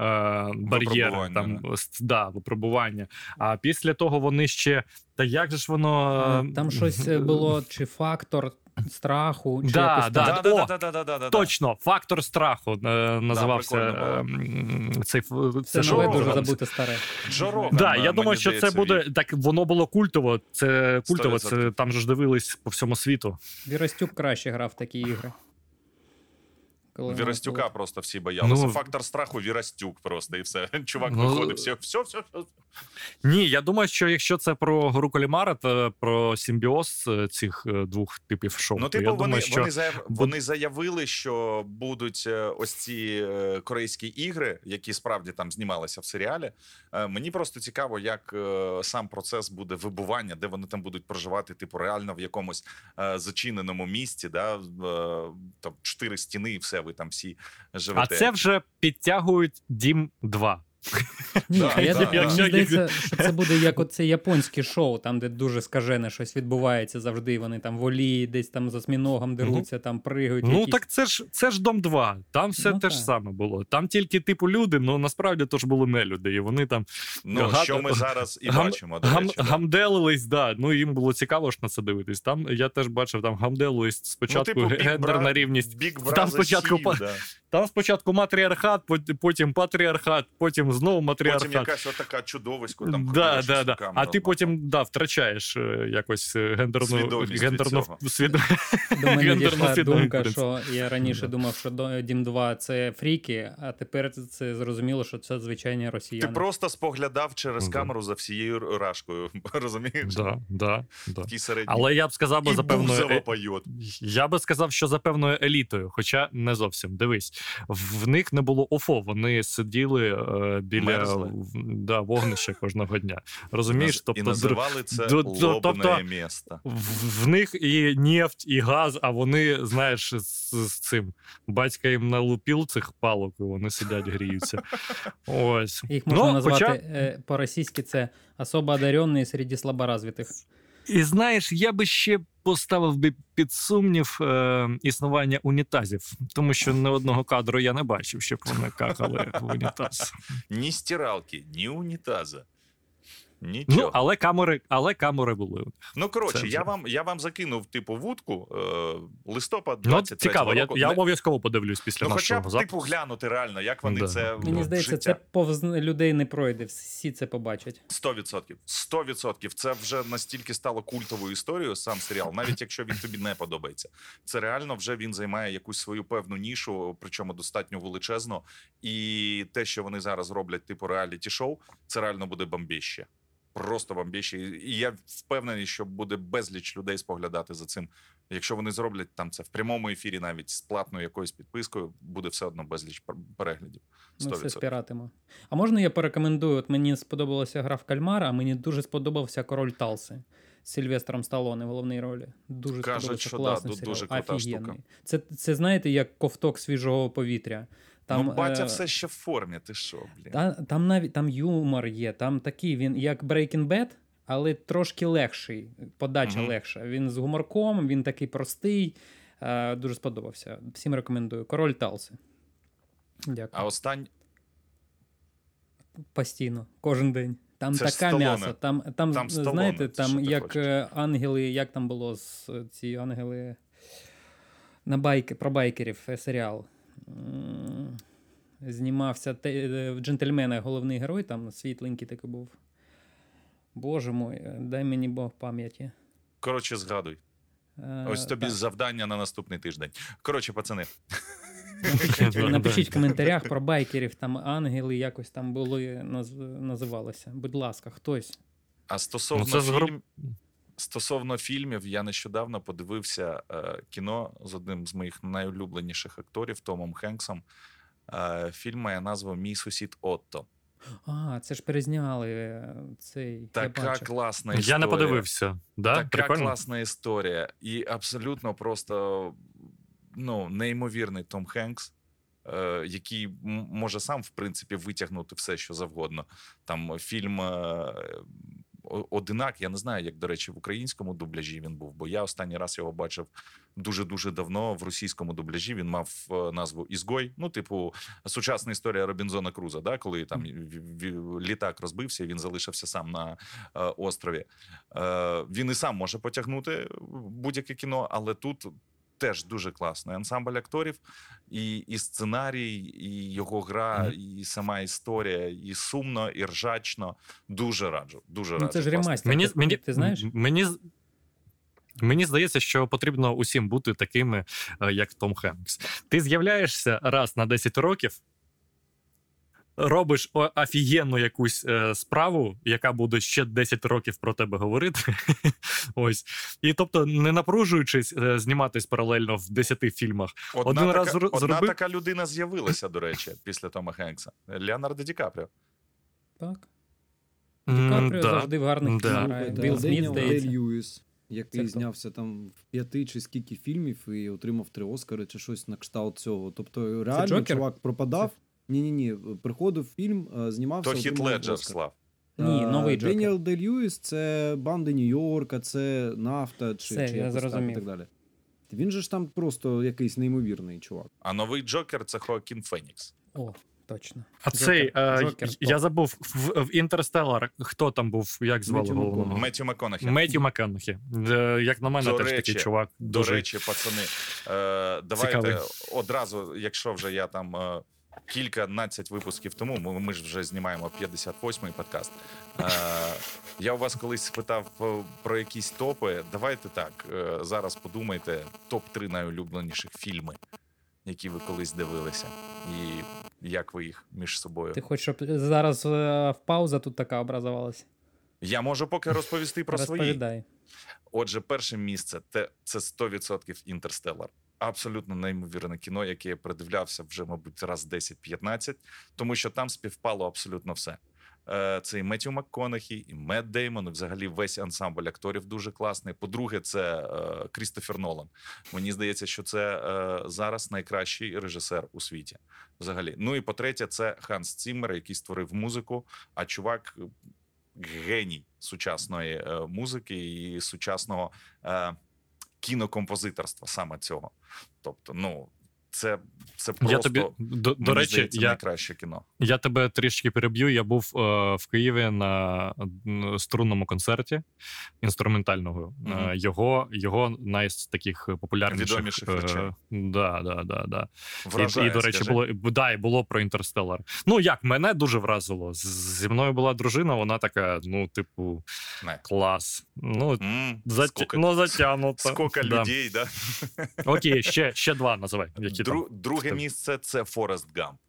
Speaker 5: бар'єри, там да, випробування. А після того вони ще. Та як же ж воно. Е,
Speaker 4: Там щось е, було, *laughs* чи фактор страху, чи
Speaker 5: Да,
Speaker 4: якось
Speaker 5: да, да. О,
Speaker 3: Да-да-да-да-да-да-да.
Speaker 5: Точно, фактор страху е, називався
Speaker 3: прикольно
Speaker 5: е, цей
Speaker 4: Це нове дуже забуте старе.
Speaker 3: Джороган,
Speaker 5: Да, я думаю, що це буде
Speaker 3: він-
Speaker 5: так. Воно було культово. Це культово.
Speaker 3: 100%.
Speaker 5: там же ж дивились по всьому світу.
Speaker 4: Вірастюк краще грав такі ігри. Коли
Speaker 3: Вірастюка
Speaker 4: було-
Speaker 3: просто всі боялися.
Speaker 5: Ну,
Speaker 3: Фактор страху Вірастюк просто і все. *laughs* Чувак
Speaker 5: Ну,
Speaker 3: виходить, все, все, все, все.
Speaker 5: Ні, я думаю, що якщо це про гру Калімара, то про симбіоз цих е, двох типів шоу.
Speaker 3: Ну,
Speaker 5: то
Speaker 3: типу,
Speaker 5: я
Speaker 3: вони,
Speaker 5: думаю, що
Speaker 3: вони, заяв...
Speaker 5: буд-
Speaker 3: вони заявили, що будуть е, ось ці е, корейські ігри, які справді там знімалися в серіалі. Е, Мені просто цікаво, як сам процес буде вибування, де вони там будуть проживати, типу, реально в якомусь зачиненому місці, да, там чотири стіни, і все, ви там всі
Speaker 5: а це вже підтягують Дім 2.
Speaker 4: Ні,
Speaker 3: Да,
Speaker 4: я,
Speaker 3: да,
Speaker 4: мені здається, що це буде як оце японське шоу, там, де дуже скажене щось відбувається завжди. Вони там волі, десь там за сміногом деруться, там пригають.
Speaker 5: Ну
Speaker 4: якісь...
Speaker 5: так це ж це ж дом 2. Там все
Speaker 4: Ну,
Speaker 5: те ж саме було. Там тільки типу люди, ну насправді то ж були не люди. І вони там
Speaker 3: Ну,
Speaker 5: Гад-
Speaker 3: що ми зараз і
Speaker 5: гам-
Speaker 3: бачимо, до
Speaker 5: гам,
Speaker 3: речі. да.
Speaker 5: гамделились, да. Ну їм було цікаво ж на це дивитись. Там я теж бачив, там гамделились спочатку
Speaker 3: ну, типу,
Speaker 5: гендерна
Speaker 3: Bra-
Speaker 5: рівність. Там спочатку
Speaker 3: 7,
Speaker 5: па-
Speaker 3: да.
Speaker 5: Там спочатку матріархат, потім патріархат, потім знову матріархат.
Speaker 3: Потім якась отака чудовисько там
Speaker 5: Да, да, да.
Speaker 3: руками
Speaker 5: А ти потім да, втрачаєш е, якось е, гендерну
Speaker 3: Свідомість від
Speaker 5: гендерну
Speaker 3: цього.
Speaker 5: свід...
Speaker 4: До мене
Speaker 5: гендерну свідомість,
Speaker 4: думка, що я раніше
Speaker 5: Да.
Speaker 4: думав, що Дім 2 це фріки, а тепер це зрозуміло, що це звичайні
Speaker 3: Ти просто споглядав через
Speaker 5: Да.
Speaker 3: камеру за всією рашкою, *laughs* розумієш?
Speaker 5: да, да, да. Але я б сказав би за певною е- Я би сказав, що за певною елітою, хоча не зовсім. Дивись, в них не було ОФО. Вони сиділи е, біля
Speaker 3: Мерзли.
Speaker 5: в- да, вогнища кожного дня. Розумієш? Тобто
Speaker 3: і називали це
Speaker 5: до- до-
Speaker 3: лобне
Speaker 5: тобто-
Speaker 3: місто.
Speaker 5: в, в них і нефть, і газ, а вони, знаєш, з, з цим батька їм налупив цих палок, і вони сидять, гріються. Ось.
Speaker 4: Їх можна
Speaker 5: Ну,
Speaker 4: назвати
Speaker 5: хоча-
Speaker 4: е, по-російськи це особо одаренні серед слаборазвитих.
Speaker 5: І знаєш, я би ще поставив би під сумнів е, існування унітазів, тому що не одного кадру я не бачив, щоб вони какали в унітаз.
Speaker 3: Ні стиралки, ні унітаза. Нічого.
Speaker 5: Ну, але камери, але камери були.
Speaker 3: Ну, коротше, я вам, я вам закинув типу вудку е, листопад
Speaker 5: Ну, цікаво, я,
Speaker 3: року.
Speaker 5: я
Speaker 3: Не-
Speaker 5: обов'язково подивлюсь після
Speaker 3: ну, хоча б типу глянути реально, як вони
Speaker 5: Да.
Speaker 3: це
Speaker 4: Мені здається,
Speaker 3: життя.
Speaker 4: це повз людей не пройде, всі це побачать.
Speaker 3: 100%. 100%. Це вже настільки стало культовою історією сам серіал, навіть якщо він тобі не подобається. Це реально вже він займає якусь свою певну нішу, причому достатньо величезну. І те, що вони зараз роблять, типу реаліті шоу, це реально буде бомбіще. Просто бомбіще. І я впевнений, що буде безліч людей споглядати за цим. Якщо вони зроблять там це в прямому ефірі, навіть з платною якоюсь підпискою, буде все одно безліч пер- переглядів.
Speaker 4: Ми все
Speaker 3: 100%.
Speaker 4: спіратимо. А можна я порекомендую? От мені сподобалася гра в кальмара, а мені дуже сподобався король Талси з Сильвестром Сталоне в головній ролі. Дуже
Speaker 3: Кажуть, що
Speaker 4: класний
Speaker 3: ду-
Speaker 4: серіал.
Speaker 3: дуже крута
Speaker 4: Офігенний.
Speaker 3: штука.
Speaker 4: Це, це знаєте, як ковток свіжого повітря. Там,
Speaker 3: ну, батя
Speaker 4: е,
Speaker 3: все ще в формі. Ти що, блін?
Speaker 4: Та, там навіть там юмор є, там такий він, як Breaking Bad, але трошки легший. Подача
Speaker 3: Мгм.
Speaker 4: легша. Він з гуморком, він такий простий. Е, дуже сподобався. Всім рекомендую. Король Талси. Дякую.
Speaker 3: А остань
Speaker 4: Постійно, кожен день. Там
Speaker 3: Це
Speaker 4: така м'ясо. Там, там,
Speaker 3: Там
Speaker 4: знаєте,
Speaker 3: це
Speaker 4: там
Speaker 3: ти
Speaker 4: як е, ангели, як там було з е, ці ангели на байки, про байкерів е, серіал. Знімався те, е, в джентльменах головний герой, там світленький такий був. Боже мой, е, дай мені Бог пам'яті.
Speaker 3: коротше, згадуй.
Speaker 4: Е,
Speaker 3: Ось тобі
Speaker 4: так.
Speaker 3: завдання на наступний тиждень. Коротше, пацани,
Speaker 4: Напишіть, напишіть в коментарях про байкерів, там ангели якось там були, наз- називалося. Будь ласка, хтось.
Speaker 3: а стосовно
Speaker 5: Ну, це
Speaker 3: фільм... стосовно фільмів, я нещодавно подивився е, кіно з одним з моїх найулюбленіших акторів Томом Хенксом. Е, фільм має назву Мій сусід Отто.
Speaker 4: А, це ж перезняли е, цей.
Speaker 3: Така
Speaker 4: я
Speaker 3: класна
Speaker 5: Я не подивився. Да?
Speaker 3: Така
Speaker 5: Прикольно?
Speaker 3: класна історія. І абсолютно просто ну, неймовірний Том Хенкс, е, який може сам, в принципі, витягнути все, що завгодно. Там фільм. Одинак, я не знаю, як, до речі, в українському дубляжі він був, бо я останній раз його бачив дуже-дуже давно. В ростійському дубляжі він мав е, назву Ізгой. Ну, типу, сучасна історія Робінзона Круза, да, коли там літак розбився, він залишився сам на е, острові. Е, він і сам може потягнути будь-яке кіно, але тут теж дуже класний ансамбль акторів, і, і сценарій, і його гра,
Speaker 5: Мгм.
Speaker 3: і сама історія, і сумно, і ржачно. Дуже раджу. Дуже
Speaker 4: Ну,
Speaker 3: раджу.
Speaker 4: це ж ремастер.
Speaker 5: Мені, мені,
Speaker 4: ти знаєш?
Speaker 5: Мені, мені здається, що потрібно усім бути такими, е, як Том Хенкс. Ти з'являєшся раз на 10 років, робиш офігенну якусь е, справу, яка буде ще 10 років про тебе говорити. *laughs* Ось. І тобто, не напружуючись е, зніматись паралельно в 10 фільмах.
Speaker 3: Одна,
Speaker 5: Один
Speaker 3: така,
Speaker 5: раз зро-
Speaker 3: одна
Speaker 5: зробив-
Speaker 3: така людина з'явилася, до речі, після Тома Хенкса. Леонардо Ді Капріо.
Speaker 4: Так. Ді Капріо
Speaker 5: да.
Speaker 4: завжди в гарних
Speaker 5: Да.
Speaker 4: фільмах грає.
Speaker 2: Вілл
Speaker 4: Сміт, здається.
Speaker 2: Льюіс, який
Speaker 4: Це хто?
Speaker 2: знявся там в п'яти чи скільки фільмів і отримав три Оскари чи щось на кшталт цього. Тобто, реально
Speaker 4: Джокер?
Speaker 2: чувак пропадав. Ні, ні, ні, приходив фільм, знімався.
Speaker 3: То Хіт Леджер, Слав.
Speaker 4: Ні,
Speaker 2: Е,
Speaker 4: новий Джокер.
Speaker 2: Деніел Дей-Льюіс це банди Нью-Йорка, це нафта чи,
Speaker 4: Все,
Speaker 2: чи
Speaker 4: я
Speaker 2: якось так, і
Speaker 4: зрозумів.
Speaker 2: так далі. Він же ж там просто якийсь неймовірний чувак.
Speaker 3: А новий Джокер це Хоакін Фенікс.
Speaker 4: О, точно.
Speaker 5: А
Speaker 4: Джокер,
Speaker 5: цей, е,
Speaker 4: Джокер,
Speaker 5: я
Speaker 4: топ.
Speaker 5: забув в, в Інтерстеллар, хто там був, як звали
Speaker 2: Меттю
Speaker 5: головного?
Speaker 2: Макконахі.
Speaker 3: Меттю МакКонахі.
Speaker 5: Меттю Макконахі. Е, Як на мене,
Speaker 3: До
Speaker 5: теж
Speaker 3: речі,
Speaker 5: такий чувак.
Speaker 3: До
Speaker 5: Дуже
Speaker 3: речі, пацани, е, давайте
Speaker 5: Цікавий.
Speaker 3: одразу, якщо вже я там е, кільканадцять випусків тому, ми, ми ж вже знімаємо 58-й подкаст. Е, я у вас колись спитав е, про якісь топи. Давайте так, е, зараз подумайте, топ-3 найулюбленіших фільми, які ви колись дивилися, і як ви їх між собою.
Speaker 4: Ти хочеш, щоб зараз е, в пауза тут така образувалась?
Speaker 3: Я можу поки розповісти про свої. Отже, перше місце це 100% Інтерстелар. Абсолютно неймовірне кіно, яке я передивлявся вже, мабуть, раз 10-15, тому що там співпало абсолютно все. Е, Це і Меттю МакКонахі, і Метт Деймон, і взагалі весь ансамбль акторів дуже класний. По-друге, це е, Крістофер Нолан. Мені здається, що це е, зараз найкращий режисер у світі. Взагалі. Ну і по-третє, це Ханс Ціммер, який створив музику. А чувак е, геній сучасної е, музики і сучасного е, кінокомпозиторства саме цього. Тобто, ну Це, це просто
Speaker 5: Я тобі до, до речі,
Speaker 3: здається,
Speaker 5: я,
Speaker 3: найкраще кіно.
Speaker 5: я тебе трішки переб'ю. Я був е, в Києві на струнному концерті інструментального.
Speaker 3: Мгм.
Speaker 5: Е, його його з таких популярніших
Speaker 3: Відоміших
Speaker 5: е. Да, да, да, да.
Speaker 3: Вражає,
Speaker 5: і, і, до речі,
Speaker 3: скажи.
Speaker 5: було да, і було про інтерстелар. Ну як мене дуже вразило. Зі мною була дружина, вона така, ну, типу,
Speaker 3: Не.
Speaker 5: клас. Ну,
Speaker 3: М,
Speaker 5: Зат...
Speaker 3: скільки-
Speaker 5: Ну, затягнуто.
Speaker 3: Скільки
Speaker 5: Да.
Speaker 3: людей, да?
Speaker 5: Окей, *laughs* ще, ще два називай. Які
Speaker 3: Дру,
Speaker 5: там?
Speaker 3: друге
Speaker 5: Хто?
Speaker 3: місце це Форест Гамп.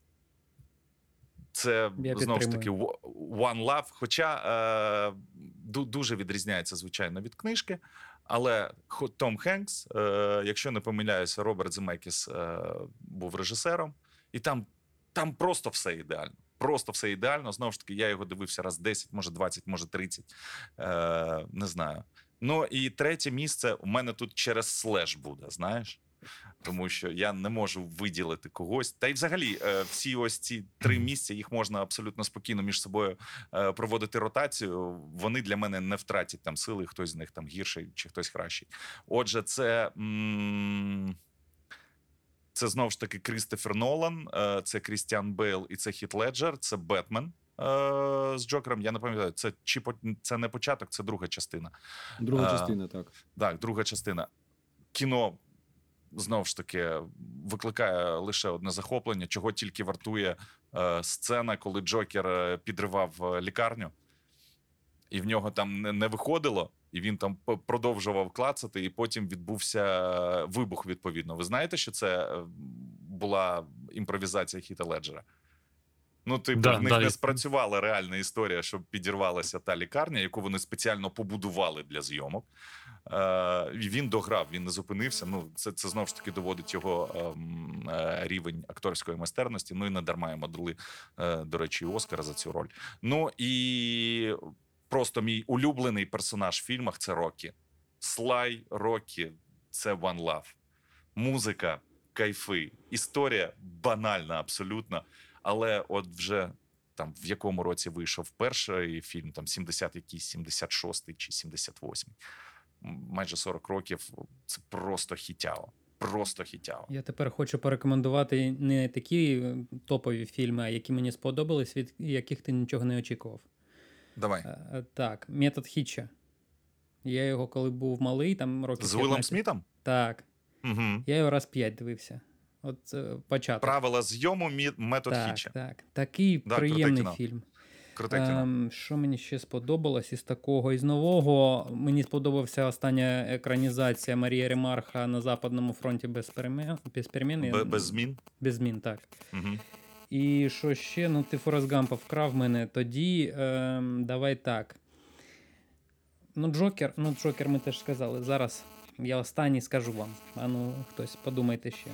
Speaker 3: Це
Speaker 4: Я
Speaker 3: знову ж таки One Love. Хоча е, дуже відрізняється, звичайно, від книжки. Але Том Хенкс, е, якщо не помиляюся, Роберт Земекіс е, був режисером, і там, там просто все ідеально. Просто все ідеально. Знову ж таки, я його дивився раз 10, може 20, може 30. Е, не знаю. Ну і третє місце у мене тут через слеш буде, знаєш? Тому що я не можу виділити когось. Та й взагалі, е, всі ось ці три місця їх можна абсолютно спокійно між собою е, проводити ротацію. Вони для мене не втратять там сили, хтось з них там гірший чи хтось кращий. Отже, це. м, Це знову ж таки Крістофер Нолан, е, це Крістіан Бейл і це Хіт Леджер, це Бетмен з Джокером. Я не пам'ятаю, це чи це не початок, це друга частина.
Speaker 2: Друга частина, так.
Speaker 3: Так, друга частина. Кіно знову ж таки викликає лише одне захоплення, чого тільки вартує е, сцена, коли Джокер е, підривав е, лікарню, і в нього там не, не виходило, і він там продовжував клацати, і потім відбувся е, вибух. Відповідно. Ви знаєте, що це була імпровізація Хіта Леджера? Ну, типу,
Speaker 5: Да,
Speaker 3: в них
Speaker 5: да,
Speaker 3: не
Speaker 5: і-
Speaker 3: спрацювала реальна історія, щоб підірвалася та лікарня, яку вони спеціально побудували для зйомок. Е, він дограв, він не зупинився. Ну, це, це знову ж таки доводить його ем, е, рівень акторської майстерності. Ну і не дарма йому дали, е, до речі, Оскара за цю роль. Ну і просто мій улюблений персонаж в фільмах це Рокі. Слай Рокі це One Love. Музика, кайфи, історія банальна абсолютно. Але от вже там в якому році вийшов перший фільм, там 70 якийсь, 76-й чи 78-й. Майже 40 років. Це просто хітяо. Просто хітяо.
Speaker 4: Я тепер хочу порекомендувати не такі е, топові фільми, а які мені сподобались, від яких ти нічого не очікував.
Speaker 3: Давай.
Speaker 4: Е, е, Так, метод Хітча. Я його, коли був малий, там років
Speaker 3: З Уиллом Смітом?
Speaker 4: Так.
Speaker 3: Угу.
Speaker 4: Я його раз п'ять дивився. От е, початок.
Speaker 3: Правила зйому метод
Speaker 4: так,
Speaker 3: Хітча.
Speaker 4: так. Такий
Speaker 3: Да,
Speaker 4: приємний фільм. Ем, що мені ще сподобалось із такого? Із нового мені сподобався остання екранізація Марія Ремарха на Западному фронті без перемен. Без, перемен. Я-
Speaker 3: Без змін.
Speaker 4: без змін, так.
Speaker 3: Угу.
Speaker 4: І що ще? Ну, ти Форест Гампа вкрав мене. Тоді ем, давай так. Ну, Джокер, ну, Джокер ми теж сказали. Зараз я останній скажу вам. А ну, хтось подумайте ще.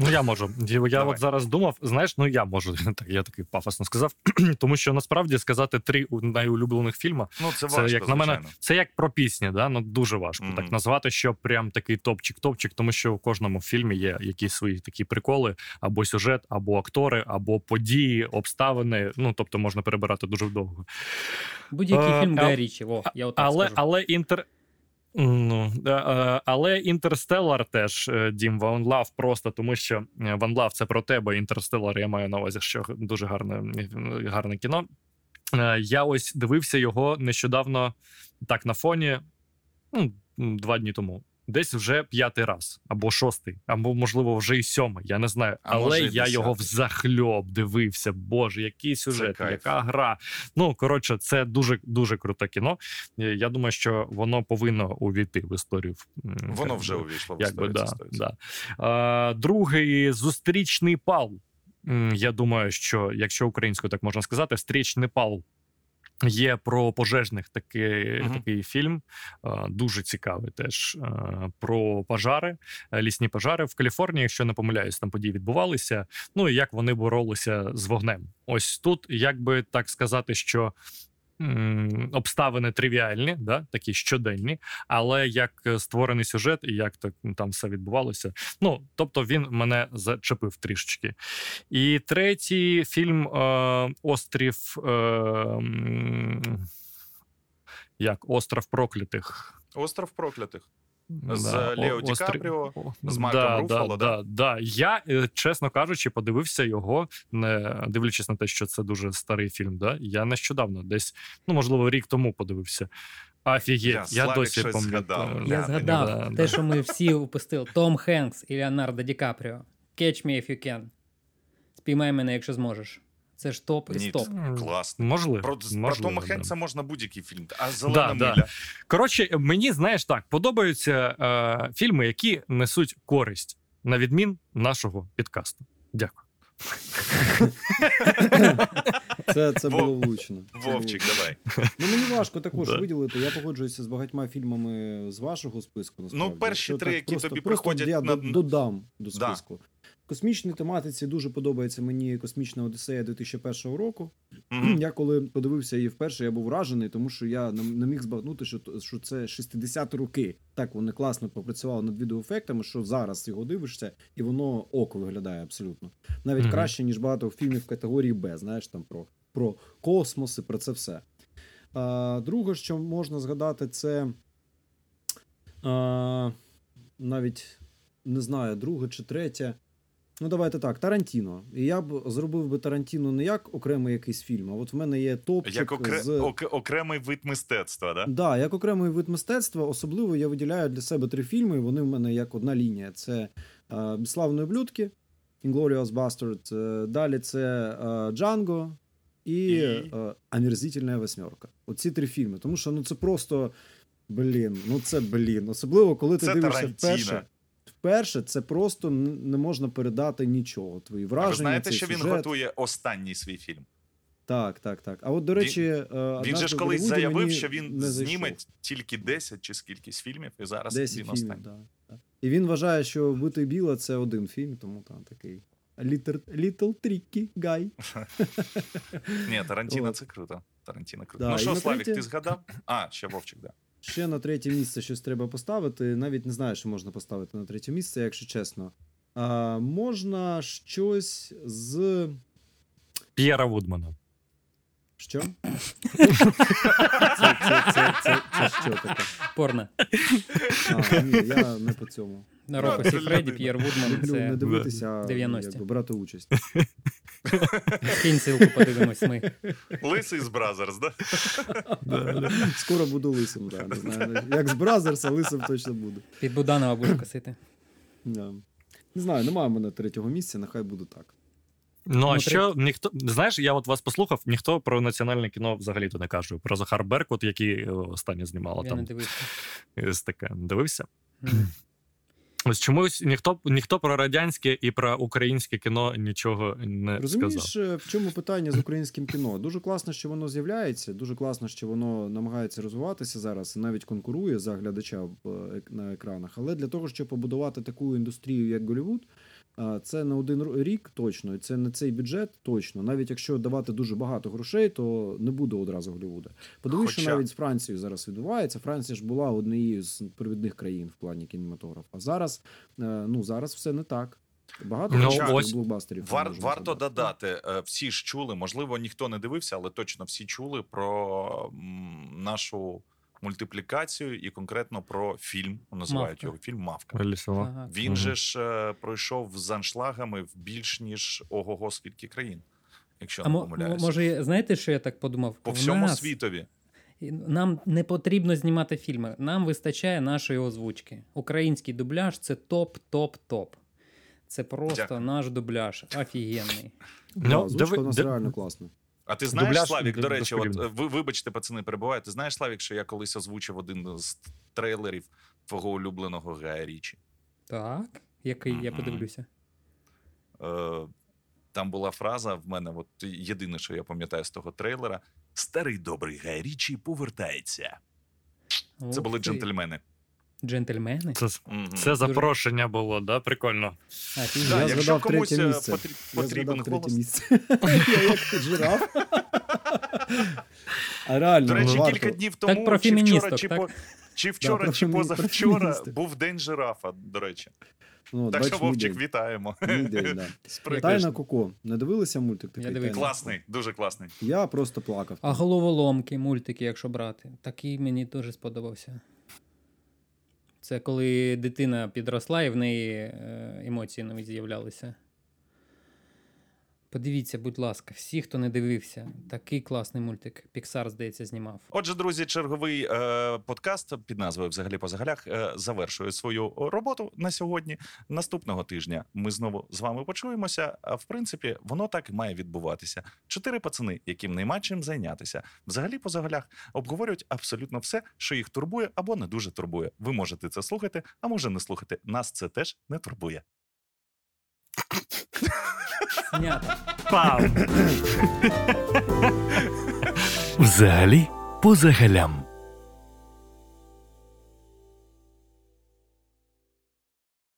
Speaker 5: Ну, я можу. Я
Speaker 3: Давай.
Speaker 5: от зараз думав, знаєш, ну я можу. *laughs* Так, я такий пафосно сказав. *clears throat* Тому що насправді сказати три у- найулюблених фільма
Speaker 3: Ну, це,
Speaker 5: Це
Speaker 3: важко,
Speaker 5: як на мене,
Speaker 3: звичайно.
Speaker 5: це як про пісні, да? ну дуже важко
Speaker 3: Мгм.
Speaker 5: так назвати, що прям такий топчик-топчик, тому що в кожному фільмі є якісь свої такі приколи, або сюжет, або актори, або події, обставини. Ну тобто можна перебирати дуже довго.
Speaker 4: Будь-який
Speaker 5: Е,
Speaker 4: фільм
Speaker 5: а-
Speaker 4: Гая Річі, во, я отак
Speaker 5: Але
Speaker 4: скажу.
Speaker 5: але інтер. Ну, е, е, але Інтерстеллар теж е, Дім one love просто тому, що one love one love це про тебе. Інтерстеллар, я маю на увазі, що дуже гарне, е, гарне кіно. Е, Я ось дивився його нещодавно так на фоні, ну, два дні тому. Десь вже п'ятий раз, або шостий, або, можливо, вже й сьомий. Я не знаю.
Speaker 3: А
Speaker 5: Але
Speaker 3: і
Speaker 5: я його взахльоб дивився. Боже, який сюжет, яка гра. Ну коротше, це дуже дуже круте кіно. Е, Я думаю, що воно повинно увійти в історію.
Speaker 3: Воно вже увійшло в історію.
Speaker 5: да, да. А, другий зустрічний пал. Я думаю, що якщо українською так можна сказати, стрічний пал. Є про пожежних такий,
Speaker 3: Мгм.
Speaker 5: такий фільм, дуже цікавий теж про пожари, е, лісні пожари в Каліфорнії. Якщо не помиляюсь, там події відбувалися. Ну і як вони боролися з вогнем. Ось тут, як би так сказати, що обставини тривіальні, да, такі щоденні, але як е, створений сюжет і як так там все відбувалося. Ну тобто він мене зачепив трішечки. І третій фільм е, Острів. Е, як Остров проклятих.
Speaker 3: Остров проклятих. З
Speaker 5: Да,
Speaker 3: Лео Ді Капріо, з Марком
Speaker 5: да,
Speaker 3: Руффало,
Speaker 5: да,
Speaker 3: да?
Speaker 5: да, да. Я, е, чесно кажучи, подивився його, не дивлячись на те, що це дуже старий фільм. Да? Я нещодавно, десь, ну, можливо, рік тому подивився. Офігеть,
Speaker 3: Я,
Speaker 5: я, досі пам'ятаю.
Speaker 3: згадав.
Speaker 4: Я згадав
Speaker 5: да,
Speaker 4: те,
Speaker 5: да.
Speaker 4: що ми всі упустили. Том Хенкс і Леонардо Ді Капріо. Catch me if you can. Спіймай мене, якщо зможеш. Це ж топ і стоп.
Speaker 3: Класно.
Speaker 5: Можливо.
Speaker 3: Про, про
Speaker 5: можливо,
Speaker 3: Тома
Speaker 5: да.
Speaker 3: Можна будь-який фільм. А зелена
Speaker 5: Да, да. Коротше, мені знаєш так, подобаються е, фільми, які несуть користь, на відмін нашого підкасту. Дякую. *laughs*
Speaker 2: Це, це було влучно.
Speaker 3: Вовчик, давай.
Speaker 2: Ну мені важко також
Speaker 5: Да.
Speaker 2: виділити. Я погоджуюся з багатьма фільмами з вашого списку. Насправді.
Speaker 3: Ну, перші три, які
Speaker 2: просто,
Speaker 3: тобі
Speaker 2: просто
Speaker 3: приходять
Speaker 2: я
Speaker 3: на-
Speaker 2: додам до
Speaker 3: Да.
Speaker 2: списку. Космічній тематиці дуже подобається мені космічна Одіссея 2001 року.
Speaker 3: Мгм.
Speaker 2: Я коли подивився її вперше, я був вражений, тому що я не, міг збагнути, що, що це 60 роки. Так вони класно попрацювали над відеоефектами, що зараз його дивишся, і воно око виглядає абсолютно. Навіть
Speaker 5: Мгм.
Speaker 2: краще, ніж багато фільмів категорії Б, знаєш, там про, про космос і про це все. А, друге, що можна згадати, це а, навіть не знаю, друге чи третє. Ну, давайте так, Тарантіно. І я б зробив би Тарантіно не як окремий якийсь фільм, а от в мене є топчик
Speaker 3: Як окре...
Speaker 2: з...
Speaker 3: ок- окремий вид мистецтва, да?
Speaker 2: Да, як окремий вид мистецтва, особливо я виділяю для себе три фільми. і Вони в мене як одна лінія: це е, «Безславні ублюдки, Inglorious Bastard, е, далі це е, Джанго і,
Speaker 3: І?
Speaker 2: Е, Омерзительна восьмерка. Оці три фільми. Тому що ну це просто блін, ну це блін. Особливо, коли ти
Speaker 3: Це
Speaker 2: дивишся
Speaker 3: Тарантіно.
Speaker 2: вперше. Вперше це просто не можна передати нічого. Твої
Speaker 3: А
Speaker 2: враження.
Speaker 3: ви знаєте, що він готує останній свій фільм?
Speaker 2: Так, так, так. А от, до речі, е,
Speaker 3: Він же ж колись
Speaker 2: Голлівуді»
Speaker 3: заявив, що він зніме тільки 10 чи скількись фільмів, і зараз
Speaker 2: 10
Speaker 3: він
Speaker 2: фільмів,
Speaker 3: останній.
Speaker 2: да, да. І він вважає, що вбитий біла це один фільм, тому там такий. Little tricky guy.
Speaker 3: Ні, Тарантіно це круто. Тарантіно круто. Ну що, Славік, ти згадав? А, ще Вовчик, да.
Speaker 2: Ще на третє місце щось треба поставити. Навіть не знаю, що можна поставити на третє місце, якщо чесно. А, можна щось з.
Speaker 5: П'єра Вудмана.
Speaker 2: Що? Це, що таке?
Speaker 4: Порно.
Speaker 2: А, ні, я не по цьому.
Speaker 4: Роко
Speaker 3: це
Speaker 4: Сіфреді. П'єр Вудман.
Speaker 2: Люблю не
Speaker 4: Це
Speaker 2: дивитися, а
Speaker 4: 90-ті.
Speaker 2: якби, брати участь. *laughs*
Speaker 4: кинь ссылку, подивимось ми.
Speaker 3: Лисий з Бразерс, *laughs* да?
Speaker 2: Скоро буду лисим, да, не знаю. Як з Бразерса, лисим точно буду.
Speaker 4: Під Буданова будеш косити.
Speaker 2: Не знаю, немає в мене третього місця, нехай буде так.
Speaker 5: Ну, а
Speaker 4: Ну,
Speaker 5: що ніхто. Знаєш, я от вас послухав, ніхто про національне кіно взагалі то не каже. Про Захар Беркут, який е, останнє знімала
Speaker 4: Я
Speaker 5: там.
Speaker 4: не дивився.
Speaker 5: Ось таке. Дивився? Ось чомусь ніхто, ніхто про радянське і про українське кіно нічого не
Speaker 2: Розумієш,
Speaker 5: сказав.
Speaker 2: е, в чому питання з українським кіно? Дуже класно, що воно з'являється, дуже класно, що воно намагається розвиватися зараз і навіть конкурує за глядача е, на екранах. Але для того, щоб побудувати таку індустрію, як Голлівуд, а, це не один рік точно, і це не цей бюджет точно. Навіть якщо давати дуже багато грошей, то не буде одразу Голлівуда. Подивись, що навіть з Францією зараз відбувається. Франція ж була однією з провідних країн в плані кінематографа. А зараз, е, ну зараз все не так. Багато
Speaker 5: Ну, ось
Speaker 2: блокбастерів.
Speaker 3: Вар, варто
Speaker 2: згадати.
Speaker 3: додати, е, всі ж чули, можливо, ніхто не дивився, але точно всі чули про нашу мультиплікацію і конкретно про фільм. Називають
Speaker 4: Мавка.
Speaker 3: його фільм Мавка.
Speaker 5: Лісова.
Speaker 4: Ага.
Speaker 3: Він
Speaker 5: Мгм.
Speaker 3: же ж е, пройшов з аншлагами в більш ніж ого-го скільки країн, якщо
Speaker 4: А
Speaker 3: не помиляюся.
Speaker 4: може, знаєте, що я так подумав?
Speaker 3: По
Speaker 4: В
Speaker 3: всьому
Speaker 4: нас-
Speaker 3: світові.
Speaker 4: Нам не потрібно знімати фільми. Нам вистачає нашої озвучки. Український дубляж це топ-топ-топ. Це просто
Speaker 3: Дякую.
Speaker 4: наш дубляж. Офігенний.
Speaker 2: Да,
Speaker 5: Ну,
Speaker 2: озвучка
Speaker 5: диви-
Speaker 2: у нас реально класна.
Speaker 3: А ти знаєш,
Speaker 5: Дубляж
Speaker 3: Славік, до речі, от, ви вибачте, пацани, перебувають. Ти знаєш, Славік, що я колись озвучив один з трейлерів твого улюбленого Гая Річі.
Speaker 4: Так, який я подивлюся.
Speaker 3: Е, там була фраза в мене, от єдине, що я пам'ятаю з того трейлера: Старий добрий Гай Річі повертається. Це були
Speaker 4: ти.
Speaker 3: джентльмени.
Speaker 4: Джентльмени?
Speaker 5: Це, це запрошення було, да? Прикольно.
Speaker 4: Офігеть.
Speaker 3: Да,
Speaker 2: Я
Speaker 3: якщо
Speaker 2: згадав
Speaker 3: комусь
Speaker 2: третє
Speaker 3: е,
Speaker 2: місце. Я згадав третє місце. *laughs* Я як жираф. А реально,
Speaker 3: До речі,
Speaker 2: варто.
Speaker 3: кілька днів тому,
Speaker 4: Так про
Speaker 3: чи вчора,
Speaker 4: феміністок,
Speaker 3: чи,
Speaker 4: так?
Speaker 3: по, чи вчора,
Speaker 2: про
Speaker 3: чи
Speaker 2: фемі- про
Speaker 3: позавчора був день жирафа, до речі.
Speaker 2: Ну,
Speaker 3: так що, Вовчик,
Speaker 2: день.
Speaker 3: вітаємо.
Speaker 2: Мій день, да. *laughs* Тайна. Коко. Не дивилися мультик такий?
Speaker 4: Я дивився.
Speaker 3: Класний, дуже класний.
Speaker 2: Я просто плакав.
Speaker 4: А головоломки, мультики, якщо брати. Такий мені дуже сподобався. Це коли дитина підросла і в неї е, емоції нові з'являлися. Подивіться, будь ласка, всі, хто не дивився, такий класний мультик. Піксар, здається, знімав.
Speaker 3: Отже, друзі, черговий е, подкаст під назвою Взагалі по загалях е, завершує свою роботу на сьогодні. Наступного тижня ми знову з вами почуємося. А в принципі, воно так і має відбуватися. Чотири пацани, яким нема чим зайнятися. Взагалі по загалях обговорюють абсолютно все, що їх турбує або не дуже турбує. Ви можете це слухати, а може не слухати. Нас це теж не турбує.
Speaker 4: Знято.
Speaker 5: Пам!
Speaker 1: Взагалі по загалям.